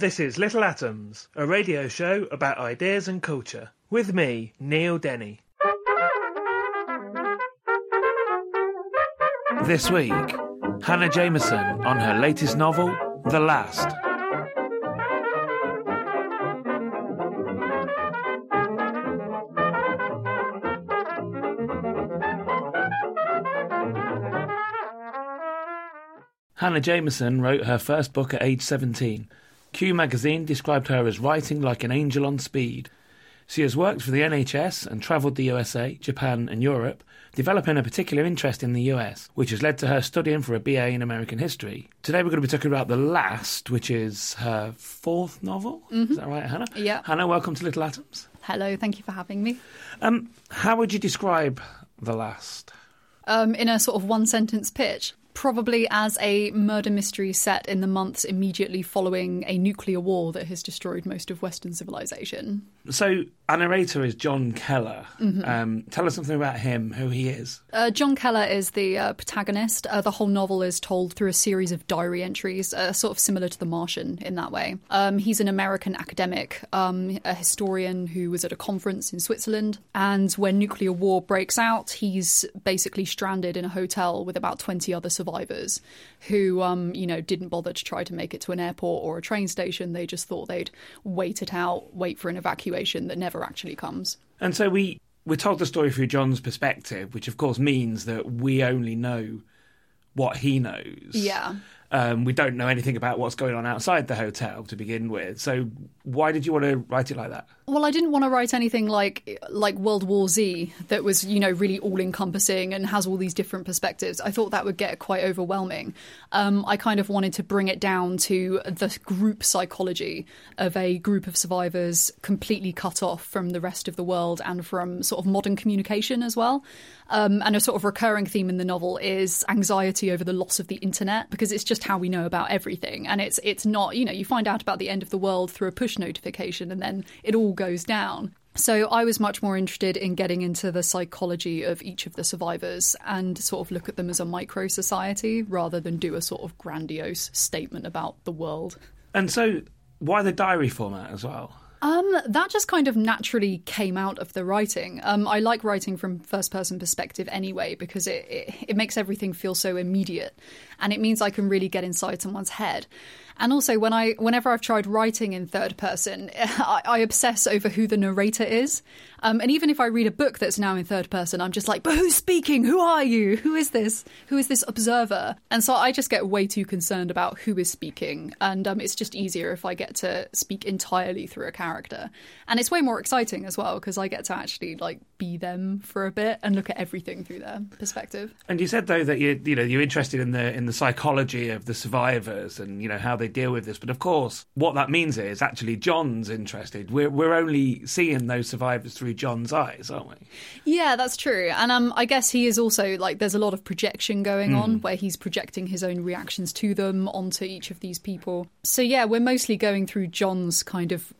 This is Little Atoms, a radio show about ideas and culture, with me, Neil Denny. This week, Hanna Jameson on her latest novel, The Last. Hanna Jameson wrote her first book at age 17. Q magazine described her as writing like an angel on speed. She has worked for the NHS and travelled the USA, Japan, and Europe, developing a particular interest in the US, which has led to her studying for a BA in American history. Today we're going to be talking about The Last, which is her fourth novel. Is that right, Hanna? Yeah. Hanna, welcome to Little Atoms. Hello, thank you for having me. Um, how would you describe The Last? Um, in a sort of one sentence pitch, probably as a murder mystery set in the months immediately following a nuclear war that has destroyed most of Western civilization. So, our narrator is John Keller. Mm-hmm. Um, tell us something about him, who he is. Uh, John Keller is the uh, protagonist. Uh, the whole novel is told through a series of diary entries, uh, sort of similar to The Martian in that way. Um, he's an American academic, um, a historian who was at a conference in Switzerland. And when nuclear war breaks out, he's basically stranded in a hotel with about 20 other survivors who, um, you know, didn't bother to try to make it to an airport or a train station. They just thought they'd wait it out, wait for an evacuation that never actually comes. And so we we're told the story through John's perspective, which of course means that we only know what he knows. Yeah. Um, we don't know anything about what's going on outside the hotel to begin with. So why did you want to write it like that? Well, I didn't want to write anything like like World War Z that was, you know, really all encompassing and has all these different perspectives. I thought that would get quite overwhelming. Um, I kind of wanted to bring it down to the group psychology of a group of survivors completely cut off from the rest of the world and from sort of modern communication as well. Um, and a sort of recurring theme in the novel is anxiety over the loss of the internet because it's just how we know about everything, and it's it's not you know you find out about the end of the world through a push notification, and then it all goes down. So I was much more interested in getting into the psychology of each of the survivors and sort of look at them as a micro society rather than do a sort of grandiose statement about the world. And so why the diary format as well? Um, that just kind of naturally came out of the writing. Um, I like writing from first person perspective anyway because it, it, it makes everything feel so immediate, and it means I can really get inside someone's head. And also, when I whenever I've tried writing in third person, I, I obsess over who the narrator is. Um, and even if I read a book that's now in third person, I'm just like, but who's speaking? Who are you? Who is this? Who is this observer? And so I just get way too concerned about who is speaking. And um, it's just easier if I get to speak entirely through a character. And it's way more exciting as well because I get to actually like be them for a bit and look at everything through their perspective. And you said though that you you know you're interested in the in the psychology of the survivors and you know how they deal with this. But of course, what that means is actually John's interested. We're we're only seeing those survivors through John's eyes, aren't we? Yeah, that's true. And um, I guess he is also like there's a lot of projection going on where he's projecting his own reactions to them onto each of these people. So yeah, we're mostly going through John's kind of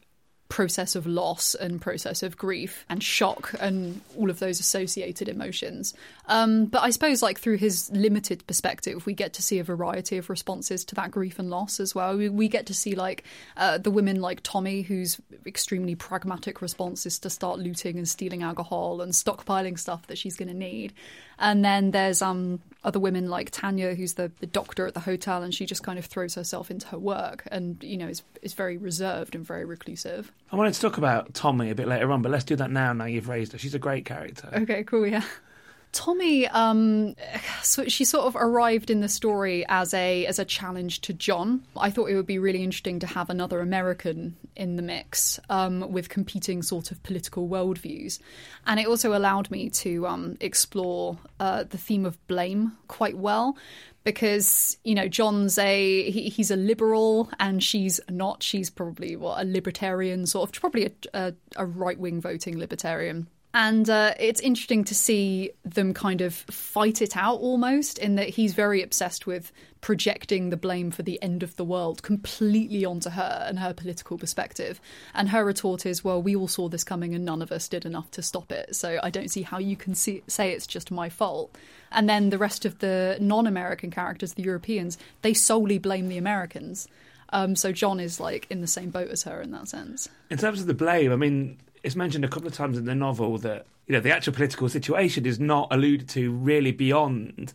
process of loss and process of grief and shock and all of those associated emotions. Um, but I suppose, like through his limited perspective, we get to see a variety of responses to that grief and loss as well. We, we get to see like uh, the women like Tommy, whose extremely pragmatic response is to start looting and stealing alcohol and stockpiling stuff that she's going to need. And then there's um other women like Tanya, who's the, the doctor at the hotel, and she just kind of throws herself into her work and, you know, is, is very reserved and very reclusive. I wanted to talk about Tommy a bit later on, but let's do that now. Now you've raised her, she's a great character. Okay, cool, yeah. Tommy, um, so she sort of arrived in the story as a as a challenge to John. I thought it would be really interesting to have another American in the mix um, with competing sort of political worldviews, and it also allowed me to um, explore uh, the theme of blame quite well. Because you know John's a he, he's a liberal and she's not. She's probably what a libertarian, sort of probably a, a, a right wing voting libertarian. And uh, it's interesting to see them kind of fight it out almost, in that he's very obsessed with projecting the blame for the end of the world completely onto her and her political perspective. And her retort is, well, we all saw this coming and none of us did enough to stop it. So I don't see how you can see, say it's just my fault. And then the rest of the non American characters, the Europeans, they solely blame the Americans. Um, so John is like in the same boat as her in that sense. In terms of the blame, I mean, it's mentioned a couple of times in the novel that you know the actual political situation is not alluded to really beyond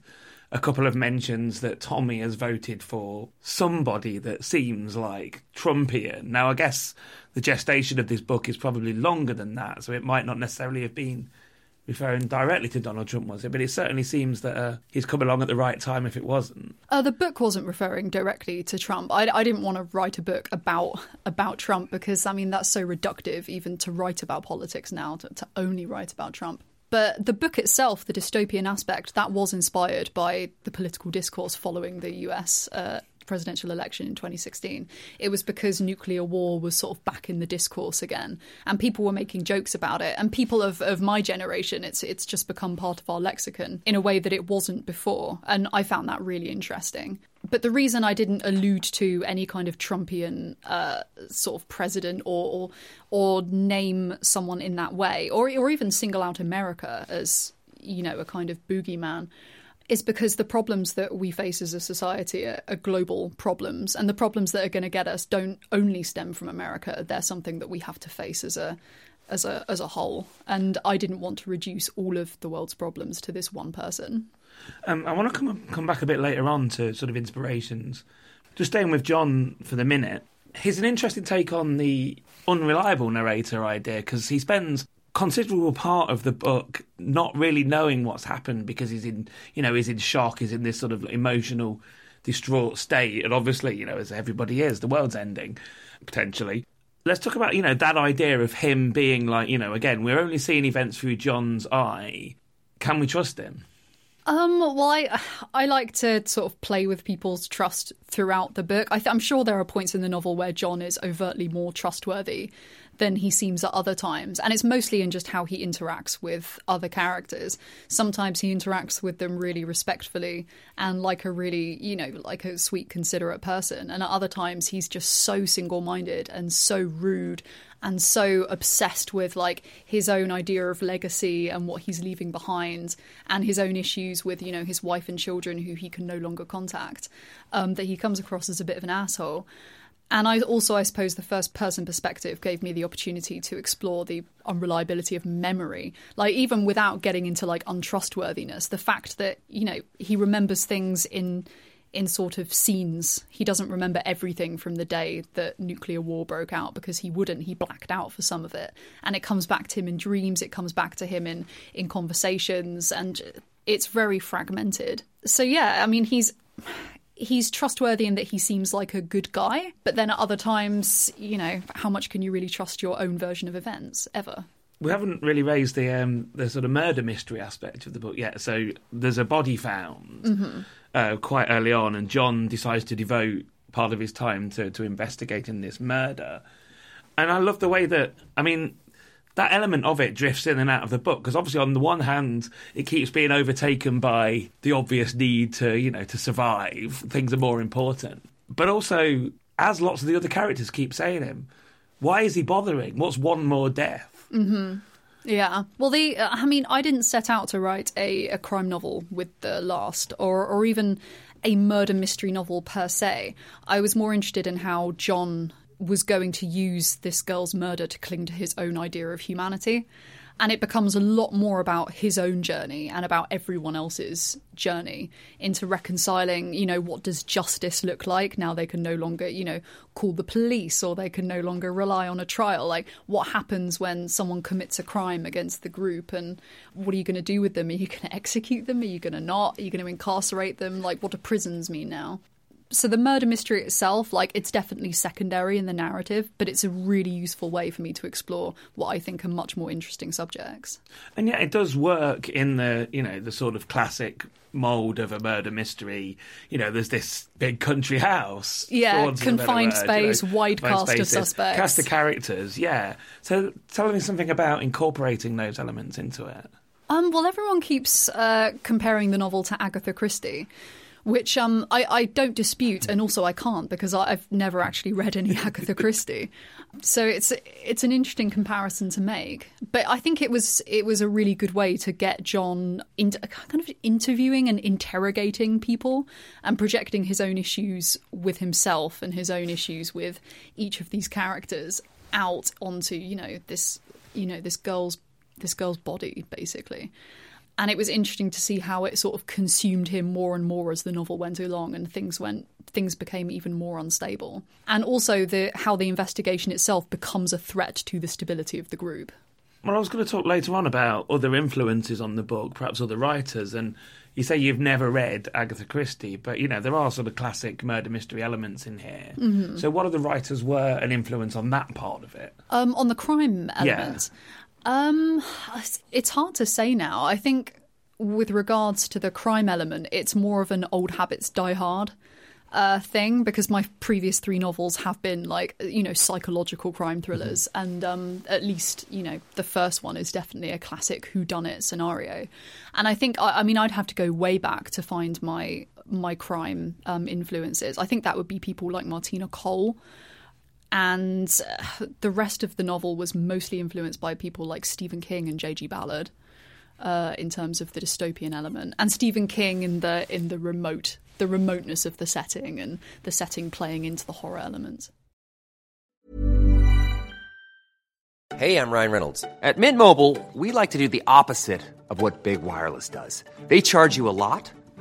a couple of mentions that Tommy has voted for somebody that seems like Trumpian. Now, I guess the gestation of this book is probably longer than that, so it might not necessarily have been referring directly to Donald Trump, was it? But it certainly seems that uh, he's come along at the right time if it wasn't. Uh, the book wasn't referring directly to Trump. I, I, didn't want to write a book about about Trump because, I mean, that's so reductive even to write about politics now, to, to only write about Trump. But the book itself, the dystopian aspect, that was inspired by the political discourse following the US uh, presidential election in 2016, it was because nuclear war was sort of back in the discourse again, and people were making jokes about it. And people of, of my generation, it's it's just become part of our lexicon in a way that it wasn't before, and I found that really interesting. But the reason I didn't allude to any kind of Trumpian uh, sort of president or, or or name someone in that way, or or even single out America as you know a kind of boogeyman is because the problems that we face as a society are, are, global problems, and the problems that are going to get us don't only stem from America. They're something that we have to face as a as a as a whole. And I didn't want to reduce all of the world's problems to this one person. Um, I want to come come back a bit later on to sort of inspirations. Just staying with John for the minute, he's an interesting take on the unreliable narrator idea because he spends considerable part of the book not really knowing what's happened because he's in you know he's in shock he's in this sort of emotional distraught state. And obviously you know as everybody is the world's ending potentially. Let's talk about you know that idea of him being like you know again we're only seeing events through john's eye. Can we trust him? Um, well, I I like to sort of play with people's trust throughout the book. I am sure there are points in the novel where John is overtly more trustworthy than he seems at other times. And it's mostly in just how he interacts with other characters. Sometimes he interacts with them really respectfully and like a really, you know, like a sweet, considerate person. And at other times, he's just so single minded and so rude and so obsessed with like his own idea of legacy and what he's leaving behind and his own issues with you know his wife and children who he can no longer contact um, that he comes across as a bit of an asshole and I also, I suppose, the first person perspective gave me the opportunity to explore the unreliability of memory. Like, even without getting into like untrustworthiness, the fact that, you know, he remembers things in in sort of scenes. He doesn't remember everything from the day that nuclear war broke out because he wouldn't. He blacked out for some of it. And it comes back to him in dreams, it comes back to him in, in conversations, and it's very fragmented. So, yeah, I mean, he's he's trustworthy in that he seems like a good guy, but then at other times, you know, how much can you really trust your own version of events ever? We haven't really raised the um, the sort of murder mystery aspect of the book yet. So there's a body found mm-hmm. uh, quite early on, and John decides to devote part of his time to to investigating this murder. And I love the way that I mean that element of it drifts in and out of the book because obviously on the one hand it keeps being overtaken by the obvious need to you know to survive things are more important but also as lots of the other characters keep saying him why is he bothering what's one more death mm-hmm. Yeah. Well, the I mean, I didn't set out to write a, a crime novel with the last, or or even a murder mystery novel per se. I was more interested in how John was going to use this girl's murder to cling to his own idea of humanity. and it becomes a lot more about his own journey and about everyone else's journey into reconciling you know what does justice look like now they can no longer you know call the police or they can no longer rely on a trial? Like what happens when someone commits a crime against the group and what are you going to do with them? Are you going to execute them? Are you going to not? Are you going to incarcerate them? Like what do prisons mean now so the murder mystery itself, like it's definitely secondary in the narrative, but it's a really useful way for me to explore what I think are much more interesting subjects. And yeah, it does work in the you know the sort of classic mold of a murder mystery. You know, there's this big country house, yeah, confined word, space, you know, wide cast spaces, of suspects, cast of characters. Yeah. So tell me something about incorporating those elements into it. Um, well, everyone keeps uh, comparing the novel to Agatha Christie which um, I, I don't dispute, and also I can't because I've never actually read any Agatha Christie. So it's it's an interesting comparison to make, but I think it was it was a really good way to get John into kind of interviewing and interrogating people and projecting his own issues with himself and his own issues with each of these characters out onto you know this you know this girl's this girl's body basically and it was interesting to see how it sort of consumed him more and more as the novel went along and things went things became even more unstable. And also the how the investigation itself becomes a threat to the stability of the group. Well i was going to talk later on about other influences on the book perhaps other writers and you say you've never read agatha christie but you know there are sort of classic murder mystery elements in here. Mm-hmm. so what other writers were an influence on that part of it? Um, on the crime element? yeah. Um, it's hard to say now. I think with regards to the crime element, it's more of an old habits die hard uh, thing because my previous three novels have been like you know psychological crime thrillers, mm-hmm. and um, at least you know the first one is definitely a classic who done it scenario. And I think I, I, mean I'd have to go way back to find my my crime um, influences. I think that would be people like Martina Cole and uh, the rest of the novel was mostly influenced by people like Stephen King and J.G. Ballard uh, in terms of the dystopian element, and Stephen King in the in the remote the remoteness of the setting and the setting playing into the horror element. Hey, I'm Ryan Reynolds. At Mint Mobile, we like to do the opposite of what big wireless does. They charge you a lot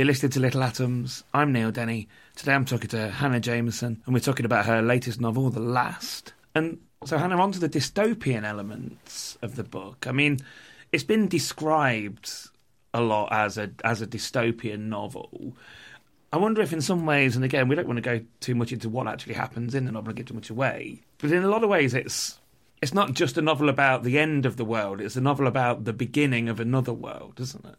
You're listening to Little Atoms. I'm Neil Denny. Today I'm talking to Hanna Jameson, and we're talking about her latest novel, The Last. And so, Hanna, on to the dystopian elements of the book. I mean, it's been described a lot as a as a dystopian novel. I wonder if, in some ways, and again, we don't want to go too much into what actually happens in the novel and give too much away, but in a lot of ways, it's it's not just a novel about the end of the world; it's a novel about the beginning of another world, isn't it?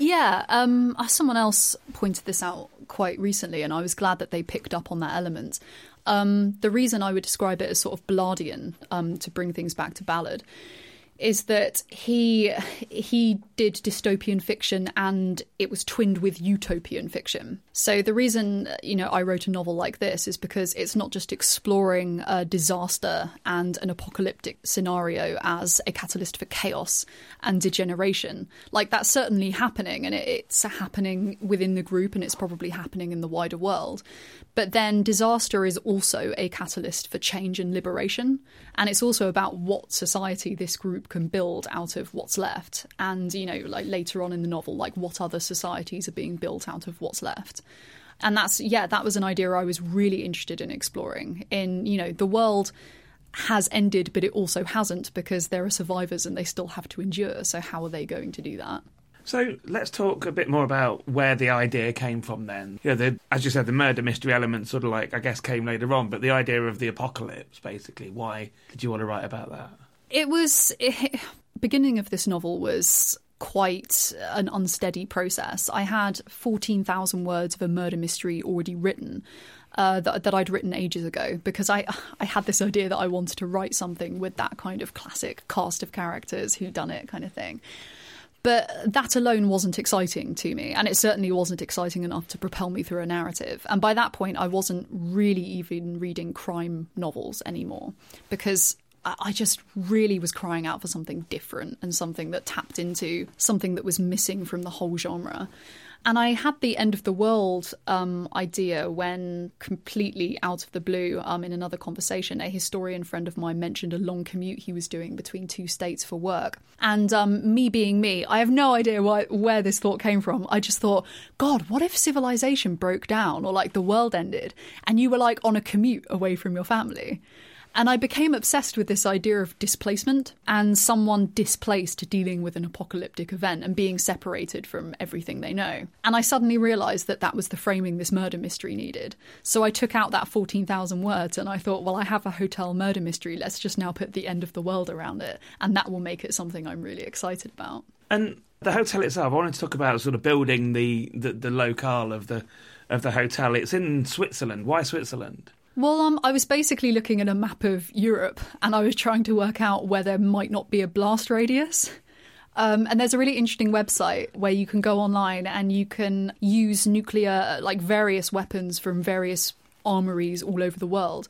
Yeah, um, uh, someone else pointed this out quite recently, and I was glad that they picked up on that element. Um, the reason I would describe it as sort of Ballardian, um, to bring things back to Ballard, is that he he did dystopian fiction and it was twinned with utopian fiction. So the reason you know I wrote a novel like this is because it's not just exploring a disaster and an apocalyptic scenario as a catalyst for chaos and degeneration. Like that's certainly happening and it's happening within the group and it's probably happening in the wider world. But then disaster is also a catalyst for change and liberation. And it's also about what society this group can build out of what's left. And, you know, like later on in the novel, like what other societies are being built out of what's left. And that's, yeah, that was an idea I was really interested in exploring. In, you know, the world has ended, but it also hasn't because there are survivors and they still have to endure. So, how are they going to do that? So let's talk a bit more about where the idea came from then. You know, the, as you said, the murder mystery element sort of like, I guess, came later on, but the idea of the apocalypse, basically. Why did you want to write about that? It was. It, beginning of this novel was quite an unsteady process. I had 14,000 words of a murder mystery already written. Uh, that, that, I'd written ages ago because I I had this idea that I wanted to write something with that kind of classic cast of characters who done it kind of thing. But that alone wasn't exciting to me, and it certainly wasn't exciting enough to propel me through a narrative. And by that point, I wasn't really even reading crime novels anymore because I just really was crying out for something different and something that tapped into something that was missing from the whole genre. And I had the end of the world um, idea when, completely out of the blue, um, in another conversation, a historian friend of mine mentioned a long commute he was doing between two states for work. And um, me being me, I have no idea why, where this thought came from. I just thought, God, what if civilization broke down or like the world ended and you were like on a commute away from your family? And I became obsessed with this idea of displacement and someone displaced dealing with an apocalyptic event and being separated from everything they know. And I suddenly realised that that was the framing this murder mystery needed. So I took out that 14,000 words and I thought, well, I have a hotel murder mystery. Let's just now put the end of the world around it. And that will make it something I'm really excited about. And the hotel itself, I wanted to talk about sort of building the, the, the locale of the of the hotel. It's in Switzerland. Why Switzerland? Well, um, I was basically looking at a map of Europe and I was trying to work out where there might not be a blast radius. Um, and there's a really interesting website where you can go online and you can use nuclear, like various weapons from various armories all over the world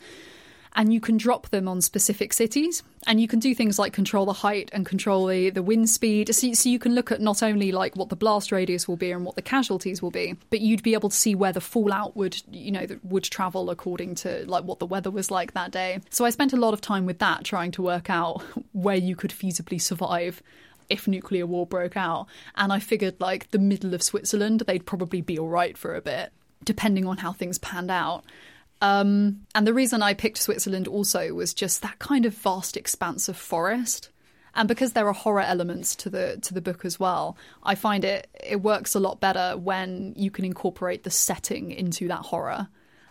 and you can drop them on specific cities. And you can do things like control the height and control the, the wind speed. So, so you can look at not only like what the blast radius will be and what the casualties will be but you'd be able to see where the fallout would you know would travel according to like what the weather was like that day. So i spent a lot of time with that trying to work out where you could feasibly survive if nuclear war broke out. And i figured like the middle of switzerland they'd probably be all right for a bit depending on how things panned out um, and the reason I picked Switzerland also was just that kind of vast expanse of forest. And because there are horror elements to the to the book as well, I find it it works a lot better when you can incorporate the setting into that horror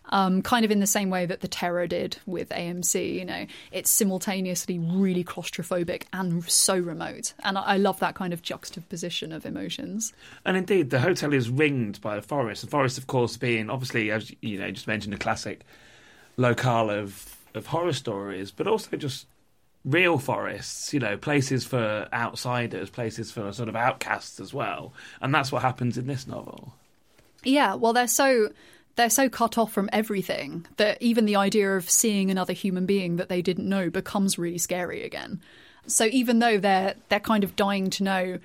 um, kind of in the same way that the Terror did with AMC. You know, it's simultaneously really claustrophobic and so remote, and I, I love that kind of juxtaposition of emotions. And indeed, the hotel is ringed by the forest. The forest, of course, being obviously, as you know, just mentioned, a classic locale of of horror stories, but also just real forests, you know, places for outsiders, places for sort of outcasts as well. And that's what happens in this novel. Yeah, well, they're so they're so cut off from everything that even the idea of seeing another human being that they didn't know becomes really scary again. So even though they're they're kind of dying to know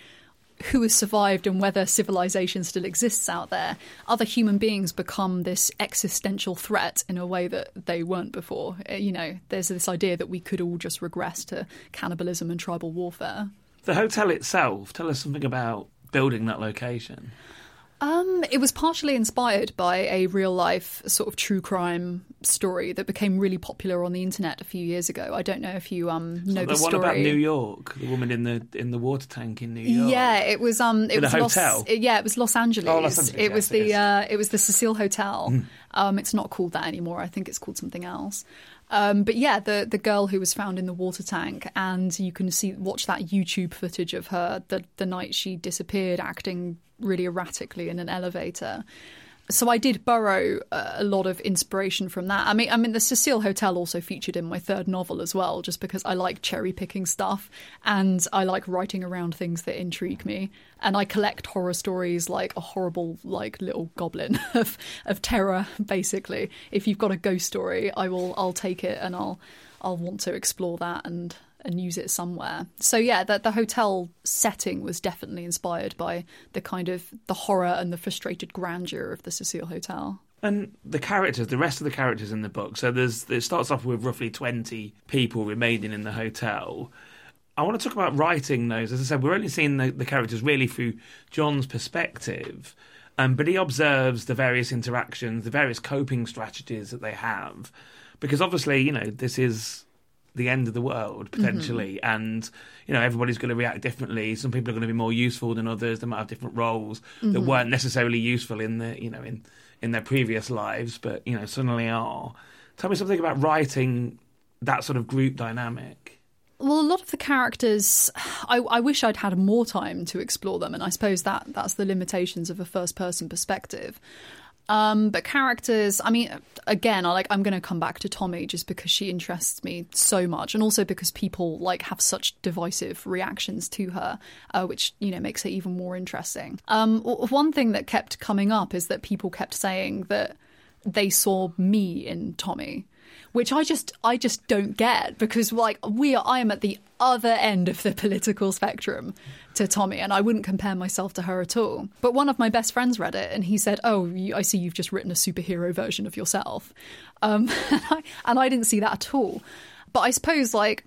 who has survived and whether civilization still exists out there, other human beings become this existential threat in a way that they weren't before. Uh, you know, there's this idea that we could all just regress to cannibalism and tribal warfare. The hotel itself, tell us something about building that location. Um, it was partially inspired by a real life sort of true crime story that became really popular on the internet a few years ago. I don't know if you um know the, the one story. about New York, the woman in the in the water tank in New York. Yeah, it was um it In was? Los, yeah, it was Los Angeles. Oh, Los Angeles, it was the yes. uh it was the Cecil Hotel. Um it's not called that anymore. I think it's called something else. Um, but yeah, the the girl who was found in the water tank, and you can see watch that YouTube footage of her the the night she disappeared, acting really erratically in an elevator. So I did borrow a lot of inspiration from that. I mean, I mean, the Cecil Hotel also featured in my third novel as well, just because I like cherry picking stuff and I like writing around things that intrigue me. And I collect horror stories like a horrible, like little goblin of of terror. Basically, if you've got a ghost story, I will, I'll take it and I'll, I'll want to explore that and and use it somewhere. So yeah, the, the hotel setting was definitely inspired by the kind of the horror and the frustrated grandeur of the Cecil Hotel. And the characters, the rest of the characters in the book. So there's it starts off with roughly twenty people remaining in the hotel. I want to talk about writing those. As I said, we're only seeing the, the characters really through John's perspective, um, but he observes the various interactions, the various coping strategies that they have, because obviously, you know, this is the end of the world mm-hmm. potentially, and you know everybody's going to react differently. Some people are going to be more useful than others. They might have different roles that mm-hmm. weren't necessarily useful in the you know in in their previous lives, but you know suddenly are. Tell me something about writing that sort of group dynamic. Well, a lot of the characters, I, I wish I'd had more time to explore them, and I suppose that that's the limitations of a first-person perspective. Um, but characters, I mean, again, I like I'm going to come back to Tommy just because she interests me so much, and also because people like have such divisive reactions to her, uh, which you know makes her even more interesting. Um, one thing that kept coming up is that people kept saying that they saw me in Tommy, which I just I just don't get because like we are I am at the other end of the political spectrum to Tommy and I wouldn't compare myself to her at all. But one of my best friends read it and he said, "Oh, I see you've just written a superhero version of yourself," um, and, I, and I didn't see that at all. But I suppose like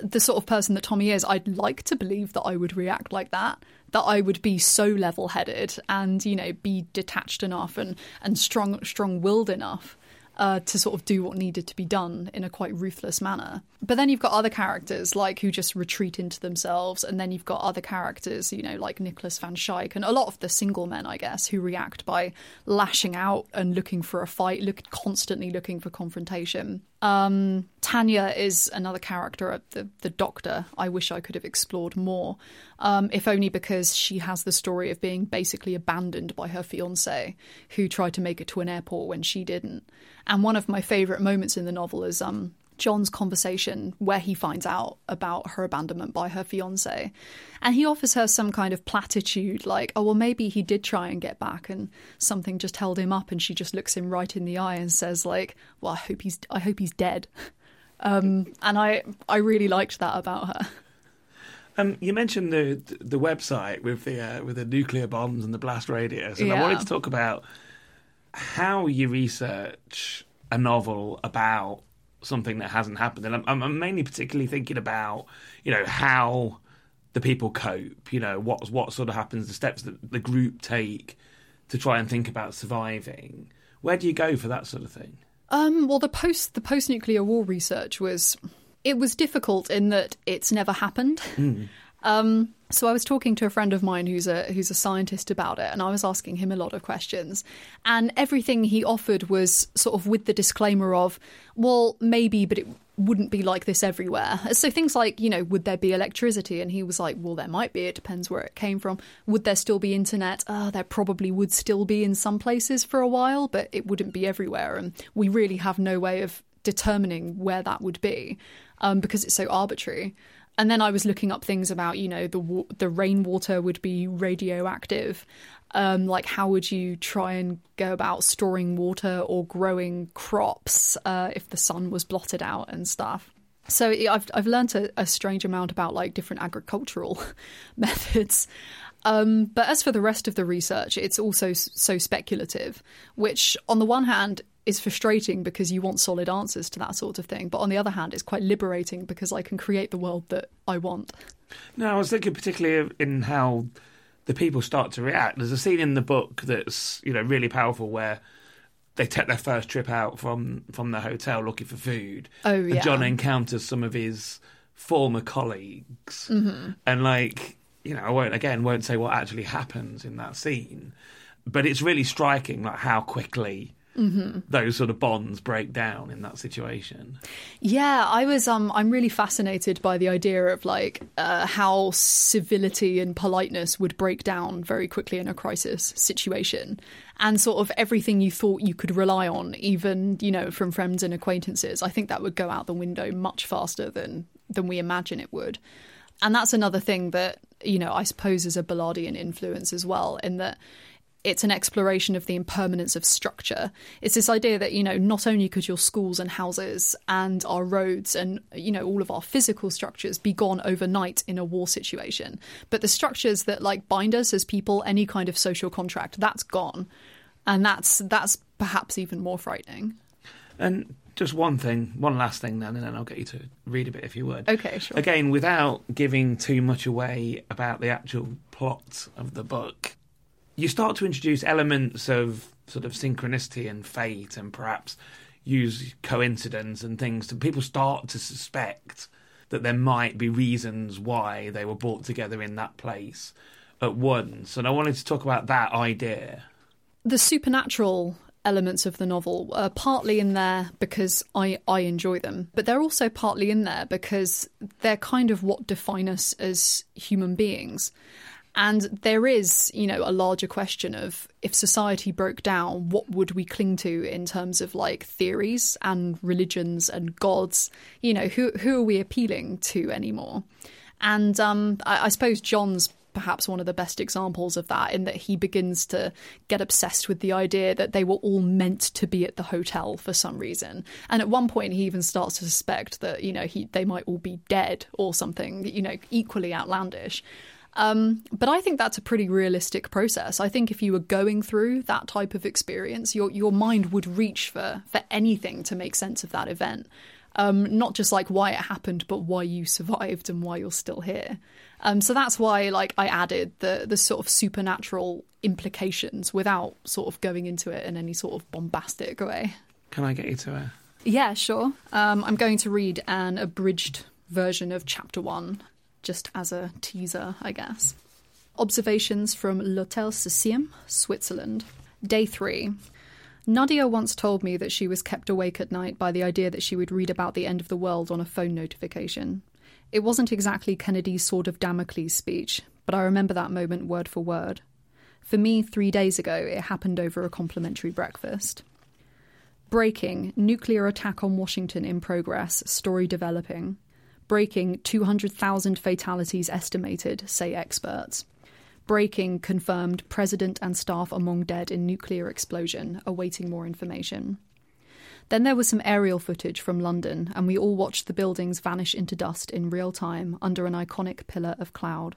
the sort of person that Tommy is, I'd like to believe that I would react like that. That I would be so level-headed and you know be detached enough and and strong strong-willed enough uh, to sort of do what needed to be done in a quite ruthless manner. But then you've got other characters like who just retreat into themselves, and then you've got other characters, you know, like Nicholas Van Schaik and a lot of the single men, I guess, who react by lashing out and looking for a fight, look constantly looking for confrontation. Um, Tanya is another character, the the doctor. I wish I could have explored more, um, if only because she has the story of being basically abandoned by her fiance, who tried to make it to an airport when she didn't. And one of my favourite moments in the novel is um, John's conversation where he finds out about her abandonment by her fiance. And he offers her some kind of platitude like, oh, well, maybe he did try and get back and something just held him up. And she just looks him right in the eye and says, like, well, I hope he's, I hope he's dead. Um, and I, I really liked that about her. Um, you mentioned the the website with the uh, with the nuclear bombs and the blast radius, and I wanted to talk about how you research a novel about something that hasn't happened. And I'm, I'm mainly particularly thinking about you know how the people cope. You know what what sort of happens, the steps that the group take to try and think about surviving. Where do you go for that sort of thing? Um, well, the post the post nuclear war research was it was difficult in that it's never happened. Um, so I was talking to a friend of mine who's a who's a scientist about it, and I was asking him a lot of questions, and everything he offered was sort of with the disclaimer of, well, maybe, but it wouldn't be like this everywhere. So things like, you know, would there be electricity? And he was like, well, there might be. It depends where it came from. Would there still be internet? Uh, there probably would still be in some places for a while, but it wouldn't be everywhere. And we really have no way of determining where that would be um, because it's so arbitrary. And then I was looking up things about, you know, the the rainwater would be radioactive. Um, like, how would you try and go about storing water or growing crops uh, if the sun was blotted out and stuff? So I've I've learned a, a strange amount about like different agricultural methods. Um, but as for the rest of the research, it's also so speculative, which on the one hand is frustrating because you want solid answers to that sort of thing, but on the other hand, it's quite liberating because I can create the world that I want. No, I was thinking particularly in how the people start to react. There's a scene in the book that's you know really powerful where they take their first trip out from from the hotel looking for food. Oh, and yeah. John encounters some of his former colleagues, mm-hmm. and like you know, I won't again won't say what actually happens in that scene, but it's really striking like how quickly. Those sort of bonds break down in that situation. Yeah, I was. Um, I'm really fascinated by the idea of like uh, how civility and politeness would break down very quickly in a crisis situation, and sort of everything you thought you could rely on, even you know from friends and acquaintances. I think that would go out the window much faster than than we imagine it would. And that's another thing that you know I suppose is a Ballardian influence as well, in that it's an exploration of the impermanence of structure. It's this idea that, you know, not only could your schools and houses and our roads and, you know, all of our physical structures be gone overnight in a war situation, but the structures that like bind us as people, any kind of social contract, that's gone. And that's that's perhaps even more frightening. And just one thing, one last thing then, and then I'll get you to read a bit if you would. Okay, sure. Again, without giving too much away about the actual plot of the book, you start to introduce elements of sort of synchronicity and fate and perhaps use coincidence and things to people start to suspect that there might be reasons why they were brought together in that place at once. And I wanted to talk about that idea. the supernatural elements of the novel are partly in there because I, I enjoy them, but they're also partly in there because they're kind of what define us as human beings. And there is, you know, a larger question of if society broke down, what would we cling to in terms of like theories and religions and gods? You know, who who are we appealing to anymore? And um, I, I suppose John's perhaps one of the best examples of that in that he begins to get obsessed with the idea that they were all meant to be at the hotel for some reason. And at one point, he even starts to suspect that, you know, he, they might all be dead or something, you know, equally outlandish. Um, but I think that's a pretty realistic process. I think if you were going through that type of experience, your your mind would reach for for anything to make sense of that event. Um, not just like why it happened, but why you survived and why you're still here. Um, so that's why, like, I added the the sort of supernatural implications without sort of going into it in any sort of bombastic way. Can I get you to a Yeah, sure. Um, I'm going to read an abridged version of chapter one, just as a teaser, I guess. Observations from L'Hôtel Sixième, Switzerland. Day three. Nadia once told me that she was kept awake at night by the idea that she would read about the end of the world on a phone notification. It wasn't exactly Kennedy's Sword of Damocles speech, but I remember that moment word for word. For me, three days ago, it happened over a complimentary breakfast. Breaking nuclear attack on Washington in progress, story developing. Breaking 200,000 fatalities estimated, say experts. Breaking confirmed president and staff among dead in nuclear explosion, awaiting more information. Then there was some aerial footage from London, and we all watched the buildings vanish into dust in real time under an iconic pillar of cloud.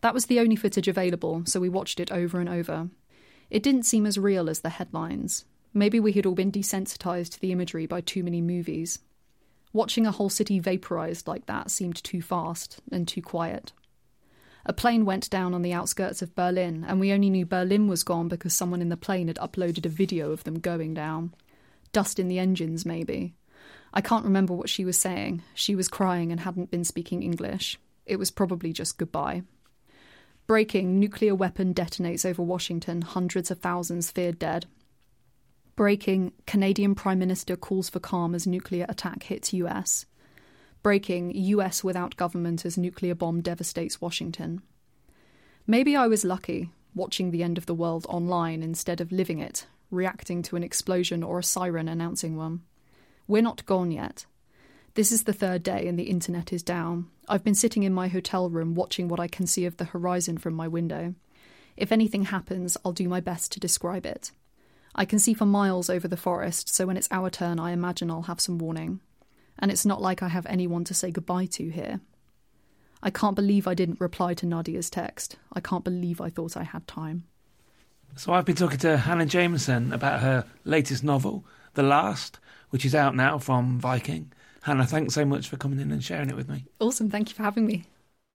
That was the only footage available, so we watched it over and over. It didn't seem as real as the headlines. Maybe we had all been desensitized to the imagery by too many movies. Watching a whole city vaporized like that seemed too fast and too quiet. A plane went down on the outskirts of Berlin, and we only knew Berlin was gone because someone in the plane had uploaded a video of them going down. Dust in the engines, maybe. I can't remember what she was saying. She was crying and hadn't been speaking English. It was probably just goodbye. Breaking nuclear weapon detonates over Washington, hundreds of thousands feared dead. Breaking Canadian Prime Minister calls for calm as nuclear attack hits US. Breaking US without government as nuclear bomb devastates Washington. Maybe I was lucky, watching the end of the world online instead of living it, reacting to an explosion or a siren announcing one. We're not gone yet. This is the third day and the internet is down. I've been sitting in my hotel room watching what I can see of the horizon from my window. If anything happens, I'll do my best to describe it. I can see for miles over the forest, so when it's our turn, I imagine I'll have some warning. And it's not like I have anyone to say goodbye to here. I can't believe I didn't reply to Nadia's text. I can't believe I thought I had time. So I've been talking to Hanna Jameson about her latest novel, The Last, which is out now from Viking. Hanna, thanks so much for coming in and sharing it with me. Awesome, thank you for having me.